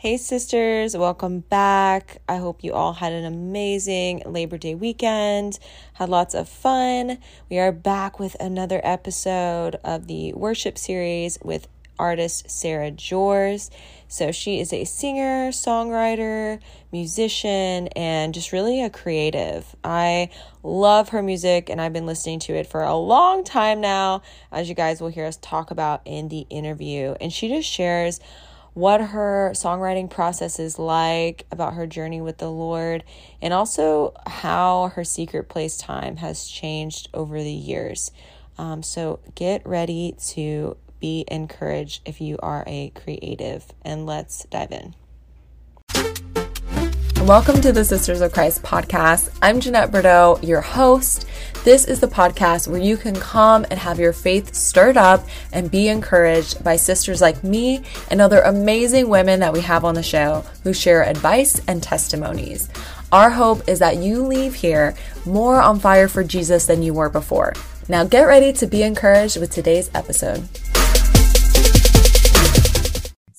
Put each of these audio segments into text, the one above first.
Hey, sisters, welcome back. I hope you all had an amazing Labor Day weekend, had lots of fun. We are back with another episode of the worship series with artist Sarah Juers. So, she is a singer, songwriter, musician, and just really a creative. I love her music, and I've been listening to it for a long time now, as you guys will hear us talk about in the interview. And she just shares what her songwriting process is like, about her journey with the Lord, and also how her secret place time has changed over the years. Um, so get ready to be encouraged if you are a creative, and let's dive in. Welcome to the Sisters of Christ podcast. I'm Jeanette Bordeaux, your host. This is the podcast where you can come and have your faith stirred up and be encouraged by sisters like me and other amazing women that we have on the show who share advice and testimonies. Our hope is that you leave here more on fire for Jesus than you were before. Now get ready to be encouraged with today's episode.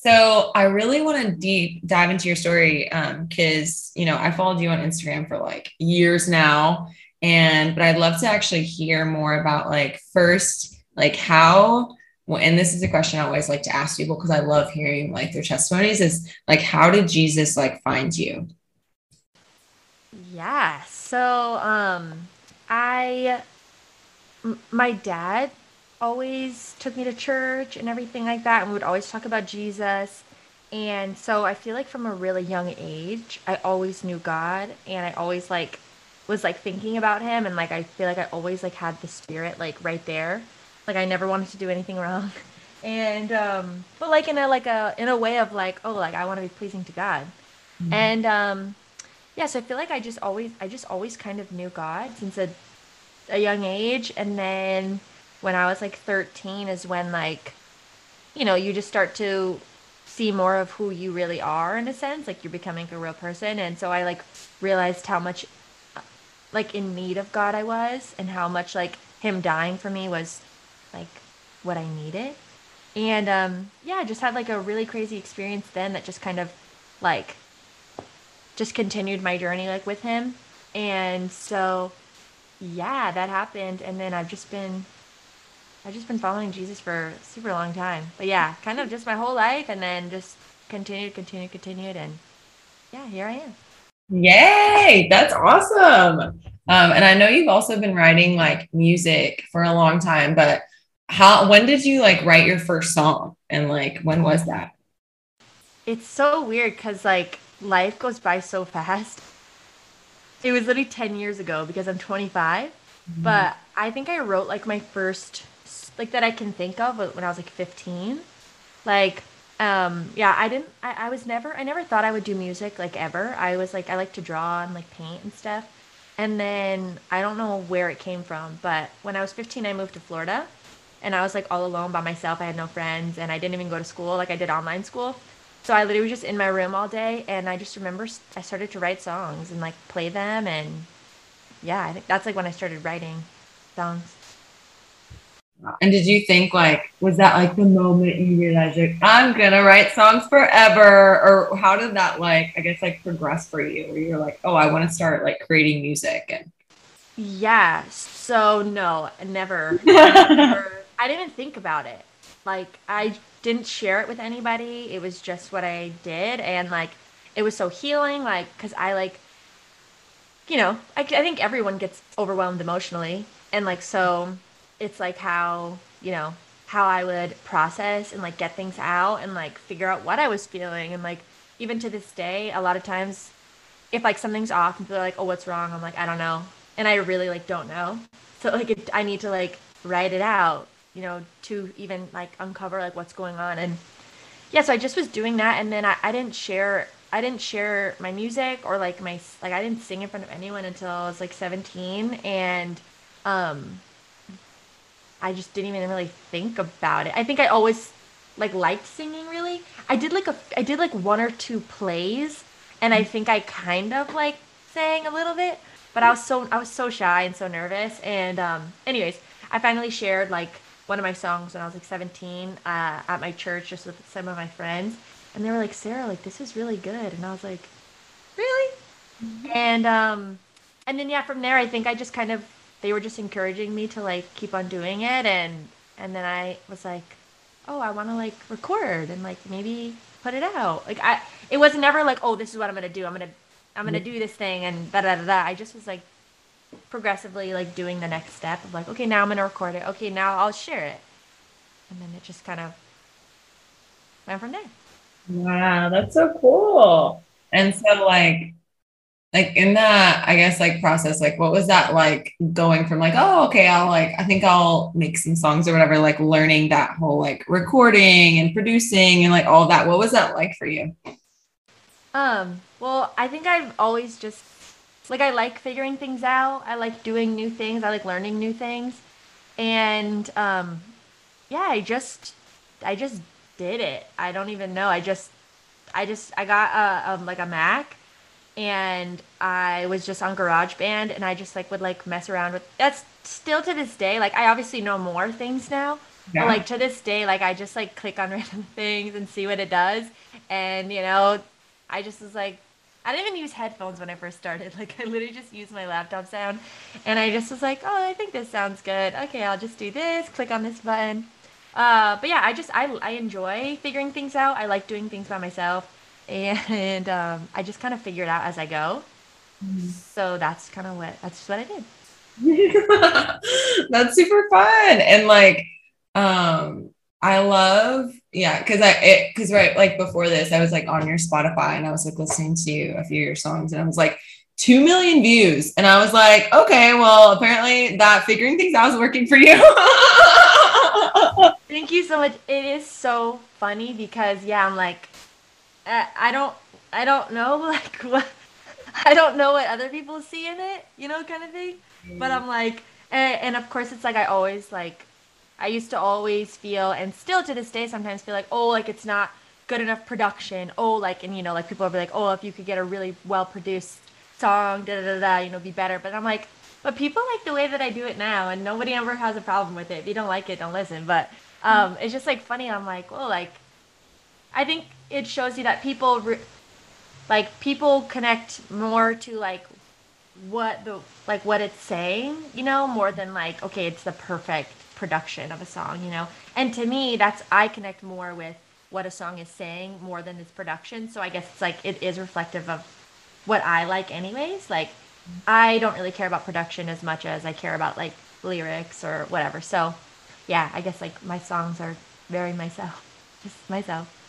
So I really want to deep dive into your story because um, you know I followed you on Instagram for like years now, and but I'd love to actually hear more about like first like how and this is a question I always like to ask people because I love hearing like their testimonies is like how did Jesus like find you? Yeah. So um I my dad always took me to church and everything like that, and we would always talk about Jesus. And so I feel like from a really young age, I always knew God, and I always like was like thinking about Him, and like I feel like I always like had the Spirit like right there. Like I never wanted to do anything wrong, and um, but like in a like a in a way of like oh like I want to be pleasing to God, mm-hmm. and um, yeah. So I feel like I just always I just always kind of knew God since a a young age, and then when I was like 13 is when like you know, you just start to see more of who you really are in a sense, like you're becoming a real person and so I like realized how much like in need of God I was and how much like him dying for me was like what I needed. And um yeah, I just had like a really crazy experience then that just kind of like just continued my journey like with him. And so yeah, that happened and then I've just been I've just been following Jesus for a super long time. But yeah, kind of just my whole life and then just continued, continued, continued. And yeah, here I am. Yay, that's awesome. Um, and I know you've also been writing like music for a long time, but how, when did you like write your first song? And like, when was that? It's so weird because like life goes by so fast. It was literally 10 years ago because I'm 25. Mm-hmm. But I think I wrote like my first like that I can think of when I was like 15. Like, um, yeah, I didn't, I, I was never, I never thought I would do music like ever. I was like, I like to draw and like paint and stuff. And then I don't know where it came from, but when I was 15, I moved to Florida and I was like all alone by myself. I had no friends and I didn't even go to school. Like I did online school. So I literally was just in my room all day and I just remember I started to write songs and like play them and yeah, I think that's like when I started writing songs. And did you think like was that like the moment you realized like I'm gonna write songs forever, or how did that like I guess like progress for you? Where you're like, oh, I want to start like creating music and. Yeah. So no, never. never. I didn't even think about it. Like I didn't share it with anybody. It was just what I did, and like it was so healing. Like because I like, you know, I, I think everyone gets overwhelmed emotionally, and like so it's like how you know how I would process and like get things out and like figure out what I was feeling. And like even to this day a lot of times if like something's off and are like oh what's wrong? I'm like I don't know. And I really like don't know. So like it, I need to like write it out you know to even like uncover like what's going on. And yeah so I just was doing that. And then I, I didn't share I didn't share my music or like my like I didn't sing in front of anyone until I was like 17 and um I just didn't even really think about it. I think I always like liked singing really. I did like a I did like one or two plays and I think I kind of like sang a little bit, but I was so I was so shy and so nervous and um anyways, I finally shared like one of my songs when I was like 17 uh, at my church just with some of my friends and they were like, Sarah, like this is really good, and I was like, really? Mm-hmm. And um, and then yeah, from there, I think I just kind of they were just encouraging me to like keep on doing it, and and then I was like, oh, I want to like record and like maybe put it out. Like I, it was never like, oh, this is what I'm gonna do. I'm gonna I'm gonna mm-hmm. do this thing and da da da da. I just was like progressively like doing the next step of like, okay, now I'm gonna record it. Okay, now I'll share it, and then it just kind of went from there. Wow, that's so cool. And so like like in that i guess like process like what was that like going from like oh okay i'll like i think i'll make some songs or whatever like learning that whole like recording and producing and like all that? What was that like for you? Um well i think i've always just like i like figuring things out. I like doing new things. I like learning new things. And um yeah i just i just did it. I don't even know. I just i just i got a, a like a mac and I was just on GarageBand and I just like would like mess around with that's still to this day like I obviously know more things now yeah. but like to this day like I just like click on random things and see what it does and you know I just was like I didn't even use headphones when I first started like I literally just used my laptop sound and I just was like oh I think this sounds good okay I'll just do this click on this button uh, but yeah I just I, I enjoy figuring things out I like doing things by myself and um, I just kind of figured out as I go. Mm-hmm. So that's kind of what that's what I did. that's super fun and like um I love yeah because I it because right like before this I was like on your Spotify and I was like listening to a few of your songs and I was like two million views and I was like okay well apparently that figuring things out is working for you. Thank you so much. It is so funny because yeah I'm like I don't I don't know like what I don't know what other people see in it, you know, kind of thing. Mm. But I'm like, and, and of course, it's like I always like, I used to always feel, and still to this day, sometimes feel like, oh, like it's not good enough production. Oh, like, and you know, like people be like, oh, if you could get a really well produced song, da da da da, you know, be better. But I'm like, but people like the way that I do it now, and nobody ever has a problem with it. If you don't like it, don't listen. But um, it's just like funny. I'm like, well, like, I think it shows you that people re- like people connect more to like what the like what it's saying, you know, more than like okay, it's the perfect production of a song, you know. And to me, that's I connect more with what a song is saying more than its production. So I guess it's like it is reflective of what I like anyways. Like I don't really care about production as much as I care about like lyrics or whatever. So yeah, I guess like my songs are very myself. Just myself.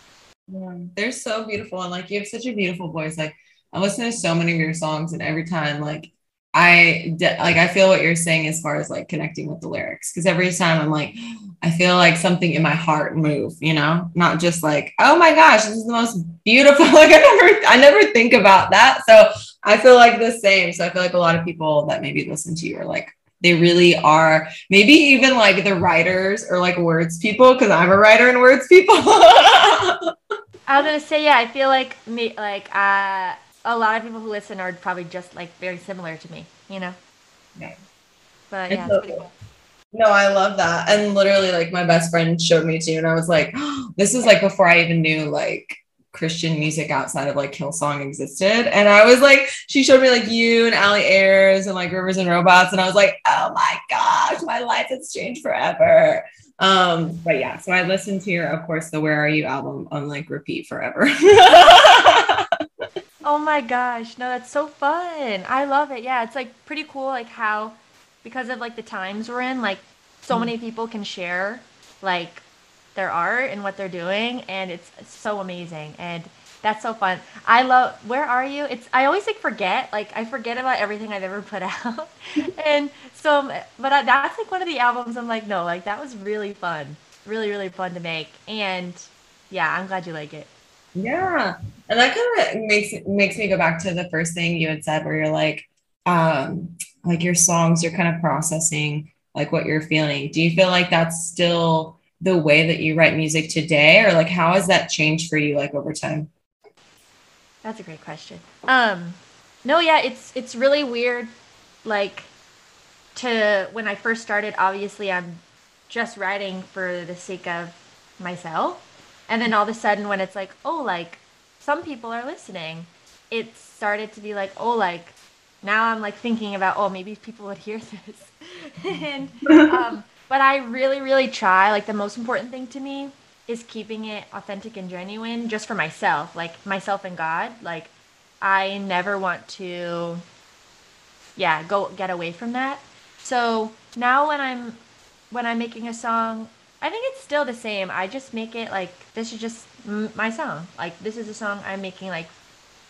Yeah, they're so beautiful. And like you have such a beautiful voice. Like I listen to so many of your songs, and every time, like I de- like I feel what you're saying as far as like connecting with the lyrics. Cause every time I'm like, I feel like something in my heart move, you know, not just like, oh my gosh, this is the most beautiful. Like I never, I never think about that. So I feel like the same. So I feel like a lot of people that maybe listen to you are like, they really are maybe even like the writers or like words people because i'm a writer and words people I was gonna say yeah. I feel like me like uh, a lot of people who listen are probably just like very similar to me. You know. Yeah. But yeah, it's, pretty cool. No, I love that. And literally, like my best friend showed me to, and I was like, oh, this is like before I even knew like Christian music outside of like Hillsong existed. And I was like, she showed me like you and Allie Ayers and like Rivers and Robots. And I was like, oh my gosh, my life has changed forever. Um, but yeah, so I listened to your, of course, the Where Are You album on like repeat forever. oh my gosh. No, that's so fun. I love it. Yeah, it's like pretty cool, like how because of like the times we're in, like so many people can share like their art and what they're doing and it's so amazing. And that's so fun. I love Where Are You? It's I always like forget, like I forget about everything I've ever put out. and so but I, that's like one of the albums I'm like, no, like that was really fun. Really really fun to make. And yeah, I'm glad you like it. Yeah. And that kind of makes makes me go back to the first thing you had said where you're like um like your songs you're kind of processing like what you're feeling. Do you feel like that's still the way that you write music today or like how has that changed for you like over time? That's a great question. Um, no, yeah, it's it's really weird. Like to when I first started, obviously I'm just writing for the sake of myself, And then all of a sudden, when it's like, oh, like some people are listening, it started to be like, oh, like now I'm like thinking about, oh, maybe people would hear this. and, um, but I really, really try. Like the most important thing to me is keeping it authentic and genuine just for myself, like myself and God. Like I never want to, yeah, go get away from that. So now when I'm when I'm making a song, I think it's still the same. I just make it like this is just my song. Like this is a song I'm making like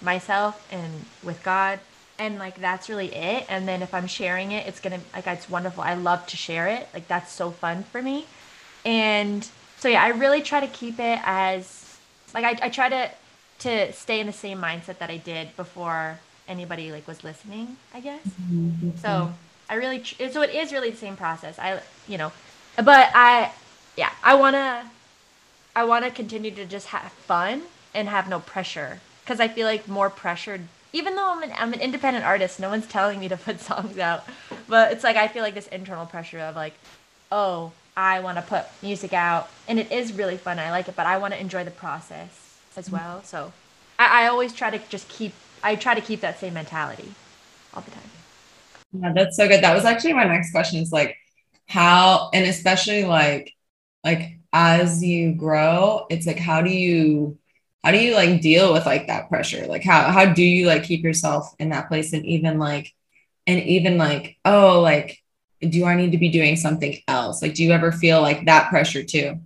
myself and with God and like that's really it and then if i'm sharing it it's gonna like it's wonderful i love to share it like that's so fun for me and so yeah i really try to keep it as like i, I try to to stay in the same mindset that i did before anybody like was listening i guess mm-hmm. so i really so it is really the same process i you know but i yeah i want to i want to continue to just have fun and have no pressure because i feel like more pressure even though I'm an, I'm an independent artist, no one's telling me to put songs out. But it's like I feel like this internal pressure of like, oh, I want to put music out, and it is really fun. I like it, but I want to enjoy the process as mm-hmm. well. So I, I always try to just keep. I try to keep that same mentality all the time. Yeah, that's so good. That was actually my next question. Is like how, and especially like, like as you grow, it's like how do you how do you like deal with like that pressure like how how do you like keep yourself in that place and even like and even like oh like do i need to be doing something else? Like do you ever feel like that pressure too?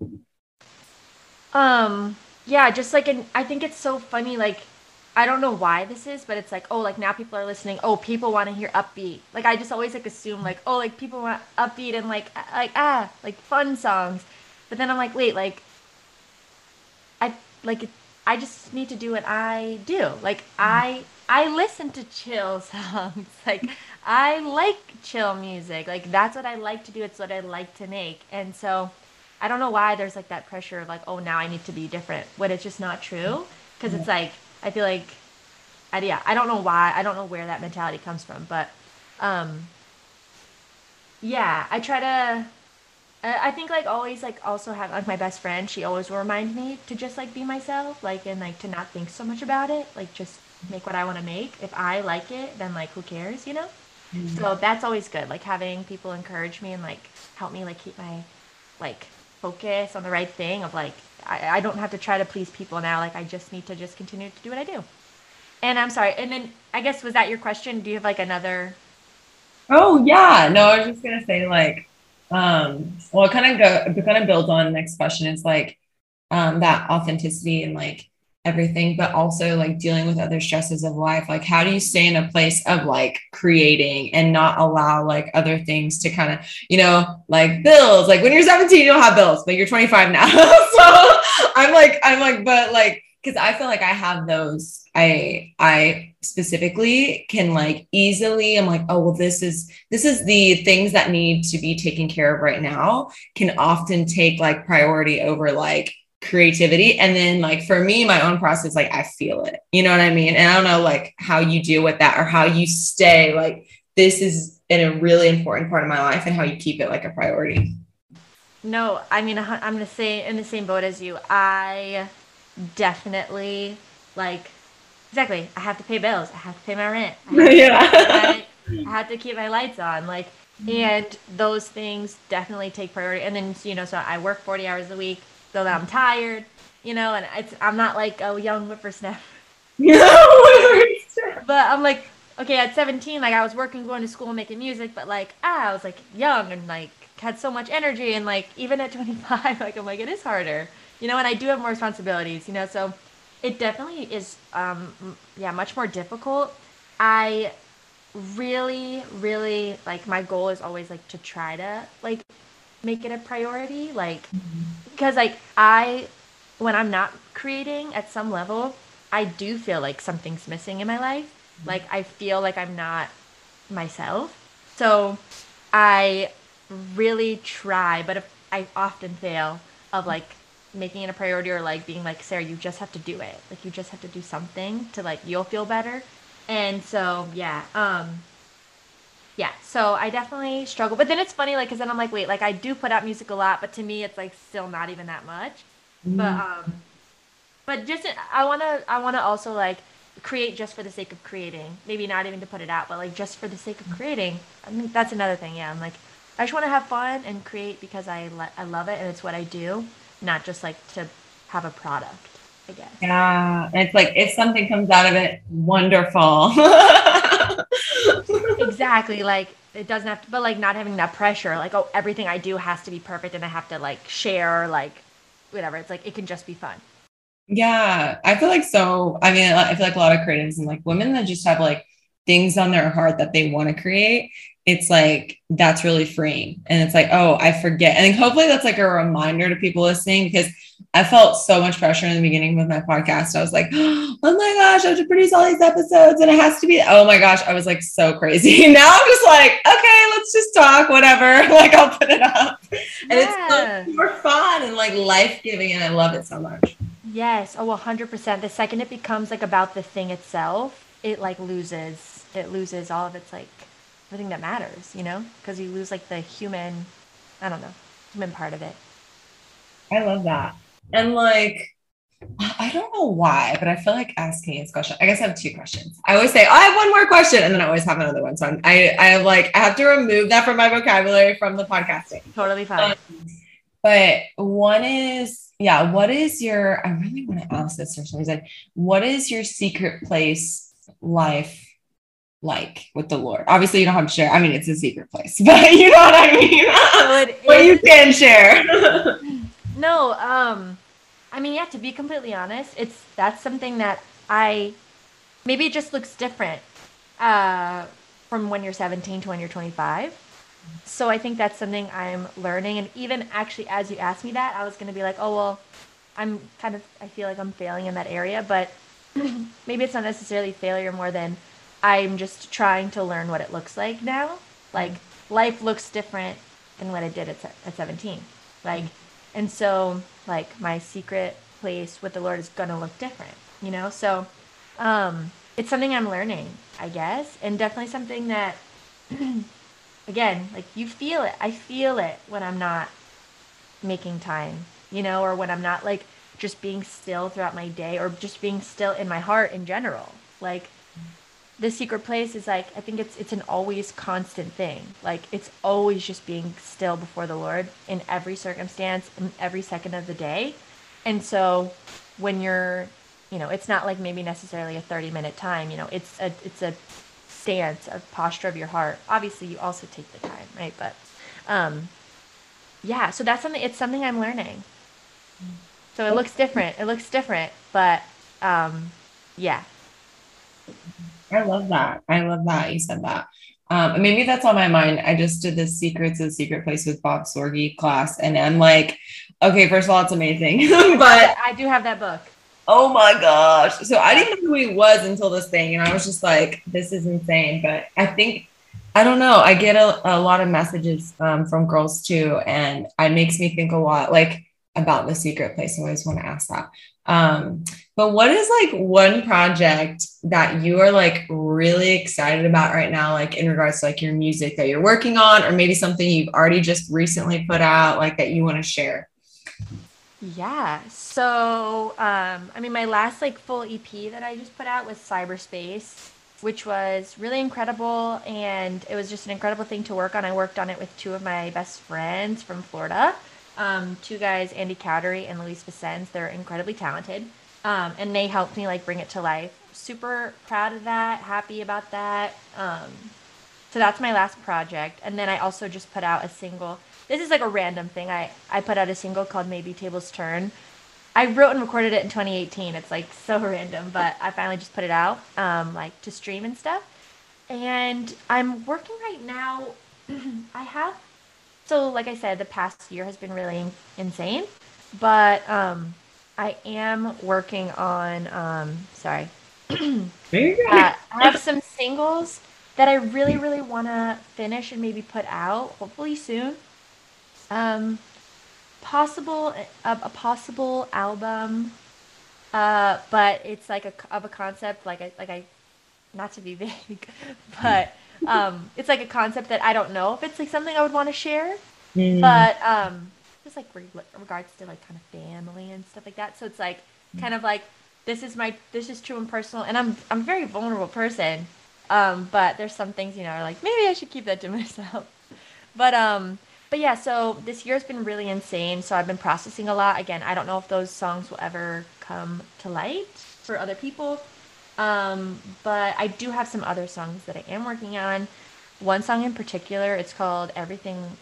Um yeah just like and i think it's so funny like i don't know why this is but it's like oh like now people are listening. Oh people want to hear upbeat. Like i just always like assume like oh like people want upbeat and like like ah like fun songs. But then i'm like wait like i like I just need to do what I do. Like I I listen to chill songs. like I like chill music. Like that's what I like to do. It's what I like to make. And so I don't know why there's like that pressure of like, oh, now I need to be different when it's just not true. Because it's like I feel like, I, yeah, I don't know why. I don't know where that mentality comes from, but um, yeah, I try to I think like always like also have like my best friend. She always will remind me to just like be myself, like and like to not think so much about it. Like just make what I want to make. If I like it, then like who cares, you know? Mm-hmm. So that's always good. Like having people encourage me and like help me like keep my like focus on the right thing. Of like I, I don't have to try to please people now. Like I just need to just continue to do what I do. And I'm sorry. And then I guess was that your question? Do you have like another? Oh yeah. No, I was just gonna say like um well it kind of go kind of builds on the next question is like um that authenticity and like everything but also like dealing with other stresses of life like how do you stay in a place of like creating and not allow like other things to kind of you know like bills like when you're 17 you don't have bills but you're 25 now so i'm like i'm like but like because I feel like I have those. I I specifically can like easily. I'm like, oh well, this is this is the things that need to be taken care of right now. Can often take like priority over like creativity. And then like for me, my own process, like I feel it. You know what I mean? And I don't know like how you deal with that or how you stay like this is in a really important part of my life and how you keep it like a priority. No, I mean I'm gonna say in the same boat as you. I definitely like exactly. I have to pay bills. I have to pay my rent. I have, yeah. I, I have to keep my lights on. Like, and those things definitely take priority. And then you know, so I work forty hours a week, so that I'm tired. You know, and it's I'm not like a young whippersnapper. but I'm like, okay, at 17, like I was working, going to school, making music, but like, ah, I was like young and like had so much energy, and like even at 25, like I'm like it is harder you know, and I do have more responsibilities, you know, so it definitely is, um, yeah, much more difficult. I really, really like my goal is always like to try to like make it a priority, like mm-hmm. because like I, when I'm not creating at some level, I do feel like something's missing in my life. Mm-hmm. Like I feel like I'm not myself. So I really try, but if I often fail of like making it a priority or like being like sarah you just have to do it like you just have to do something to like you'll feel better and so yeah um yeah so i definitely struggle but then it's funny like because then i'm like wait like i do put out music a lot but to me it's like still not even that much mm. but um but just I want to I want to also like create just for the sake of creating. Maybe not even to put it out, but like just for the sake of creating. I mean, that's another thing. Yeah, I'm like I just want to have fun and create because I le- I love it and it's what I do, not just like to have a product. I guess. Yeah, and it's like if something comes out of it, wonderful. exactly. Like it doesn't have to, but like not having that pressure. Like oh, everything I do has to be perfect, and I have to like share like whatever. It's like it can just be fun. Yeah, I feel like so. I mean, I feel like a lot of creatives and like women that just have like things on their heart that they want to create. It's like that's really freeing, and it's like oh, I forget, and hopefully that's like a reminder to people listening because I felt so much pressure in the beginning with my podcast. I was like, oh my gosh, I have to produce all these episodes and it has to be, oh my gosh, I was like so crazy. Now I'm just like, okay, let's just talk, whatever. Like I'll put it up. And yeah. it's so more fun and like life giving. And I love it so much. Yes. Oh, 100%. The second it becomes like about the thing itself, it like loses, it loses all of its like everything that matters, you know? Because you lose like the human, I don't know, human part of it. I love that. And like, I don't know why, but I feel like asking this question. I guess I have two questions. I always say, oh, I have one more question, and then I always have another one. So I'm, I, I like, I have to remove that from my vocabulary from the podcasting. Totally fine. Um, but one is, yeah, what is your? I really want to ask this for some reason. What is your secret place life like with the Lord? Obviously, you don't have to share. I mean, it's a secret place, but you know what I mean. So you can share. No, um, I mean, yeah. To be completely honest, it's that's something that I maybe it just looks different uh, from when you're 17 to when you're 25. So I think that's something I'm learning. And even actually, as you asked me that, I was going to be like, oh well, I'm kind of I feel like I'm failing in that area, but maybe it's not necessarily failure more than I'm just trying to learn what it looks like now. Like life looks different than what it did at, at 17. Like and so, like, my secret place with the Lord is going to look different, you know? So, um, it's something I'm learning, I guess, and definitely something that, again, like, you feel it. I feel it when I'm not making time, you know, or when I'm not, like, just being still throughout my day or just being still in my heart in general. Like, the secret place is like I think it's it's an always constant thing. Like it's always just being still before the Lord in every circumstance, in every second of the day. And so when you're, you know, it's not like maybe necessarily a 30 minute time, you know, it's a it's a stance, a posture of your heart. Obviously, you also take the time, right? But um yeah, so that's something it's something I'm learning. So it looks different. It looks different, but um yeah. I love that. I love that you said that. Um, maybe that's on my mind. I just did the Secrets of the Secret Place with Bob Sorge class, and I'm like, okay, first of all, it's amazing, but I do have that book. Oh my gosh! So I didn't know who he was until this thing, and I was just like, this is insane. But I think I don't know. I get a, a lot of messages um, from girls too, and it makes me think a lot, like about the secret place. I always want to ask that. Um, but what is like one project that you are like really excited about right now, like in regards to like your music that you're working on, or maybe something you've already just recently put out, like that you want to share? Yeah. So, um, I mean, my last like full EP that I just put out was Cyberspace, which was really incredible. And it was just an incredible thing to work on. I worked on it with two of my best friends from Florida um, two guys, Andy Cowdery and Luis Vicens. They're incredibly talented. Um, and they helped me like bring it to life. Super proud of that, happy about that. Um, so that's my last project. And then I also just put out a single. This is like a random thing. I, I put out a single called Maybe Tables Turn. I wrote and recorded it in 2018. It's like so random, but I finally just put it out, um, like to stream and stuff. And I'm working right now. I have so like I said, the past year has been really insane, but um, I am working on. Um, sorry, uh, I have some singles that I really, really want to finish and maybe put out, hopefully soon. Um, possible a, a possible album, uh, but it's like a of a concept like I like I, not to be vague, but um, it's like a concept that I don't know if it's like something I would want to share. Mm. But um, just like re- regards to like kind of family and stuff like that. So it's like kind of like this is my this is true and personal and I'm I'm a very vulnerable person. Um, but there's some things, you know, are like maybe I should keep that to myself. But um but yeah, so this year's been really insane. So I've been processing a lot. Again, I don't know if those songs will ever come to light for other people. Um, but I do have some other songs that I am working on. One song in particular, it's called Everything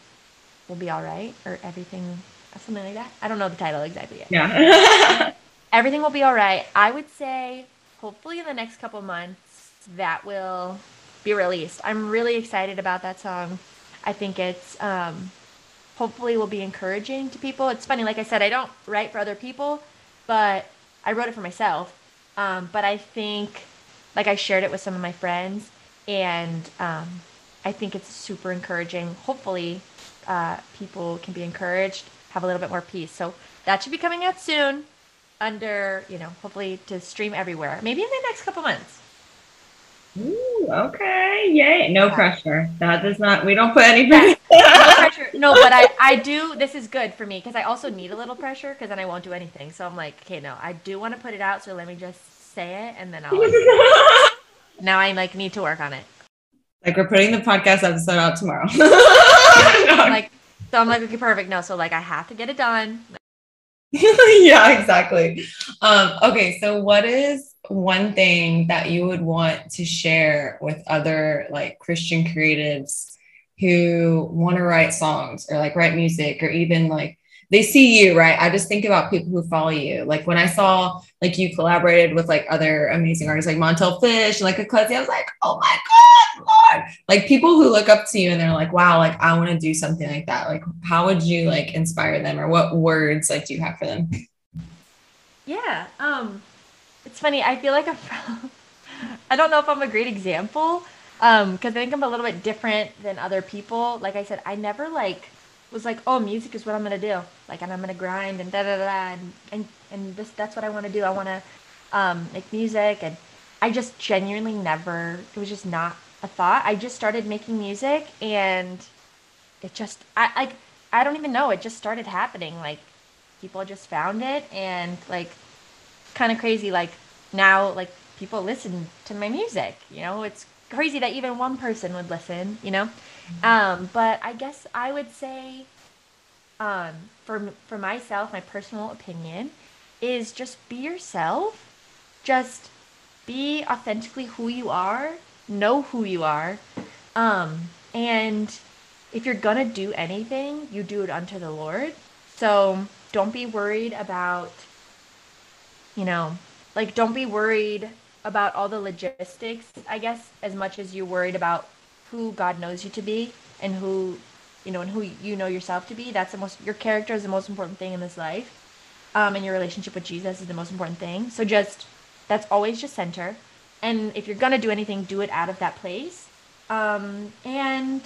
Will Be Alright or Everything something like that. I don't know the title exactly yet. Yeah. Everything will be alright. I would say hopefully in the next couple months that will be released. I'm really excited about that song. I think it's um, hopefully will be encouraging to people. It's funny, like I said, I don't write for other people, but I wrote it for myself. Um, but I think, like I shared it with some of my friends, and um, I think it's super encouraging. Hopefully, uh, people can be encouraged, have a little bit more peace. So that should be coming out soon, under you know, hopefully to stream everywhere. Maybe in the next couple months. Ooh, okay. Yay. No yeah. pressure. That does not, we don't put any pressure. no pressure. No, but I, I do, this is good for me because I also need a little pressure because then I won't do anything. So I'm like, okay, no, I do want to put it out. So let me just say it and then I'll. Like, now I like need to work on it. Like we're putting the podcast episode out tomorrow. like, so I'm like, okay, perfect. No, so like I have to get it done. yeah, exactly. Um, okay, so what is one thing that you would want to share with other like Christian creatives who want to write songs or like write music or even like they see you, right? I just think about people who follow you. Like when I saw like you collaborated with like other amazing artists like Montell Fish and like Ecclesia, I was like, oh my God, Lord. Like people who look up to you and they're like, wow, like I want to do something like that. Like how would you like inspire them or what words like do you have for them? Yeah. Um it's funny. I feel like I'm. I don't know if I'm a great example, um, because I think I'm a little bit different than other people. Like I said, I never like was like, oh, music is what I'm gonna do. Like, and I'm gonna grind and da da da, and and and this that's what I want to do. I want to um, make music, and I just genuinely never. It was just not a thought. I just started making music, and it just I like I don't even know. It just started happening. Like people just found it, and like kind of crazy. Like now, like people listen to my music. You know, it's crazy that even one person would listen. You know, mm-hmm. um, but I guess I would say, um, for for myself, my personal opinion is just be yourself. Just be authentically who you are. Know who you are. Um, and if you're gonna do anything, you do it unto the Lord. So don't be worried about you know, like don't be worried about all the logistics, I guess, as much as you're worried about who God knows you to be and who, you know, and who you know yourself to be. That's the most, your character is the most important thing in this life. Um, and your relationship with Jesus is the most important thing. So just, that's always just center. And if you're to do anything, do it out of that place. Um, and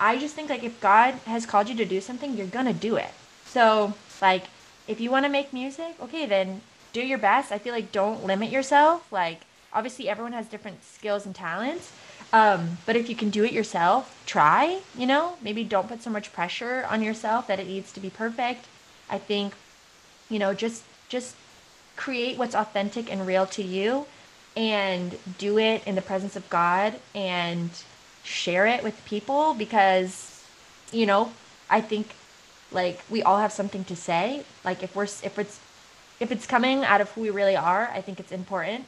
I just think like if God has called you to do something, you're to do it. So like, if you want to make music, okay, then do your best. I feel like don't limit yourself. Like obviously everyone has different skills and talents. Um, but if you can do it yourself, try, you know, maybe don't put so much pressure on yourself that it needs to be perfect. I think, you know, just just create what's authentic and real to you and do it in the presence of God and share it with people because you know, I think like we all have something to say. Like if we're if it's if it's coming out of who we really are, I think it's important.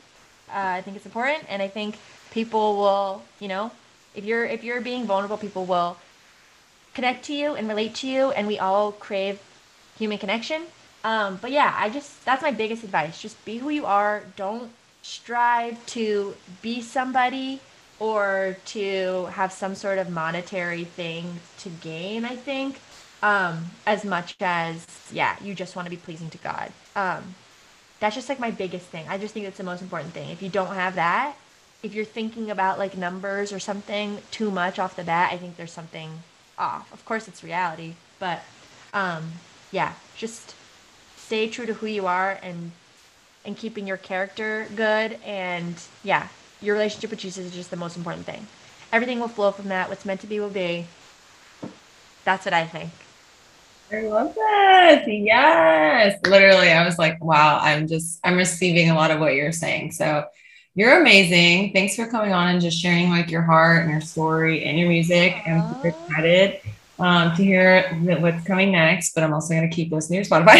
Uh, I think it's important, and I think people will, you know, if you're if you're being vulnerable, people will connect to you and relate to you, and we all crave human connection. Um, but yeah, I just that's my biggest advice. Just be who you are. Don't strive to be somebody or to have some sort of monetary thing to gain. I think um, as much as yeah, you just want to be pleasing to God. Um, that's just like my biggest thing. I just think it's the most important thing. If you don't have that, if you're thinking about like numbers or something too much off the bat, I think there's something off. Of course, it's reality, but um, yeah, just stay true to who you are and and keeping your character good and yeah, your relationship with Jesus is just the most important thing. Everything will flow from that. What's meant to be will be. That's what I think. I love that. Yes. Literally, I was like, wow, I'm just, I'm receiving a lot of what you're saying. So you're amazing. Thanks for coming on and just sharing like your heart and your story and your music. I'm super excited um, to hear what's coming next, but I'm also going to keep listening to Spotify,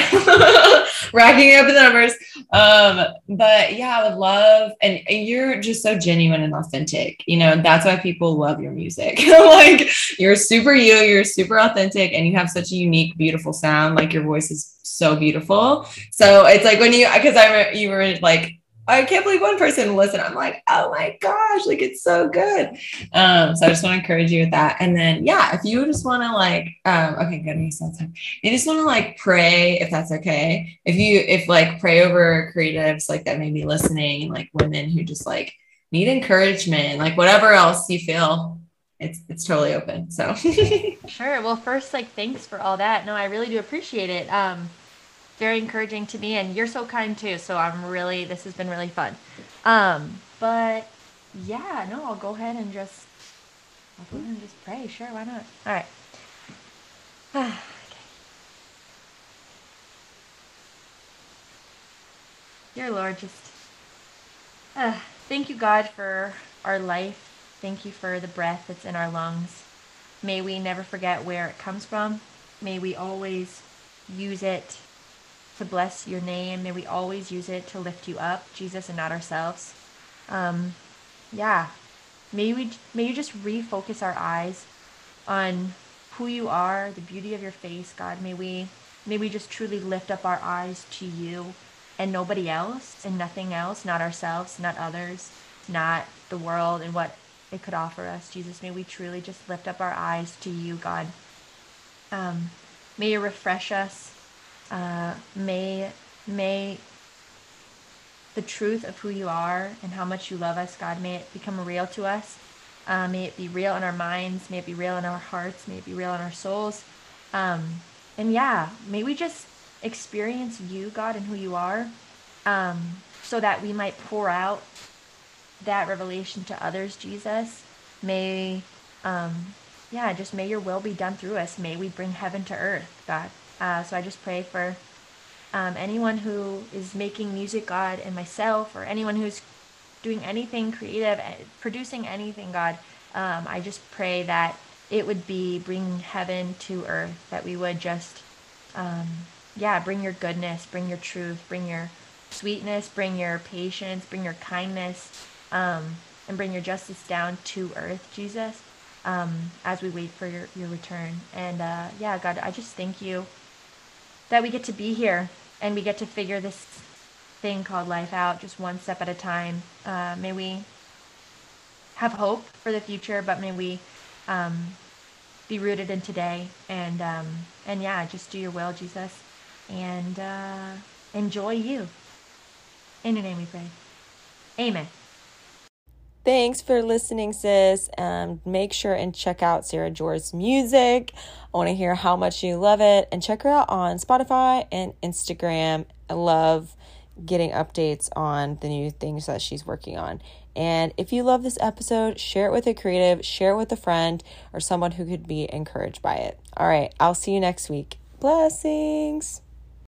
racking up the numbers. Um, but yeah, I would love, and, you're just so genuine and authentic. You know, that's why people love your music. like you're super you, you're super authentic, and you have such a unique, beautiful sound. Like your voice is so beautiful. So it's like when you, because I, you were like I can't believe one person listened. I'm like, oh my gosh, like it's so good. Um, so I just want to encourage you with that. And then, yeah, if you just want to like, um, okay, good. You just want to like pray, if that's okay. If you, if like pray over creatives like that may be listening, like women who just like need encouragement, like whatever else you feel, it's it's totally open. So sure. Well, first, like, thanks for all that. No, I really do appreciate it. Um, very encouraging to me and you're so kind too so i'm really this has been really fun. Um but yeah no i'll go ahead and just i'll go ahead and just pray. Sure why not? All right. Okay. dear lord just uh, thank you god for our life. Thank you for the breath that's in our lungs. May we never forget where it comes from. May we always use it to bless your name. May we always use it to lift you up, Jesus, and not ourselves. Um, yeah. May we may you just refocus our eyes on who you are, the beauty of your face, God. May we may we just truly lift up our eyes to you and nobody else and nothing else, not ourselves, not others, not the world and what it could offer us. Jesus, may we truly just lift up our eyes to you, God. Um, may you refresh us uh, may may the truth of who you are and how much you love us, God, may it become real to us. Uh, may it be real in our minds. May it be real in our hearts. May it be real in our souls. Um, and yeah, may we just experience you, God, and who you are, um, so that we might pour out that revelation to others, Jesus. May, um, yeah, just may your will be done through us. May we bring heaven to earth, God. Uh, so I just pray for um, anyone who is making music, God, and myself, or anyone who's doing anything creative, eh, producing anything, God. Um, I just pray that it would be bring heaven to earth, that we would just, um, yeah, bring your goodness, bring your truth, bring your sweetness, bring your patience, bring your kindness, um, and bring your justice down to earth, Jesus, um, as we wait for your, your return. And uh, yeah, God, I just thank you that we get to be here and we get to figure this thing called life out just one step at a time. Uh, may we have hope for the future, but may we um, be rooted in today and um, and yeah, just do your will, Jesus, and uh, enjoy you. In your name we pray. Amen. Thanks for listening, sis. Um, make sure and check out Sarah Juers's music. I want to hear how much you love it and check her out on Spotify and Instagram. I love getting updates on the new things that she's working on. And if you love this episode, share it with a creative, share it with a friend or someone who could be encouraged by it. All right, I'll see you next week. Blessings.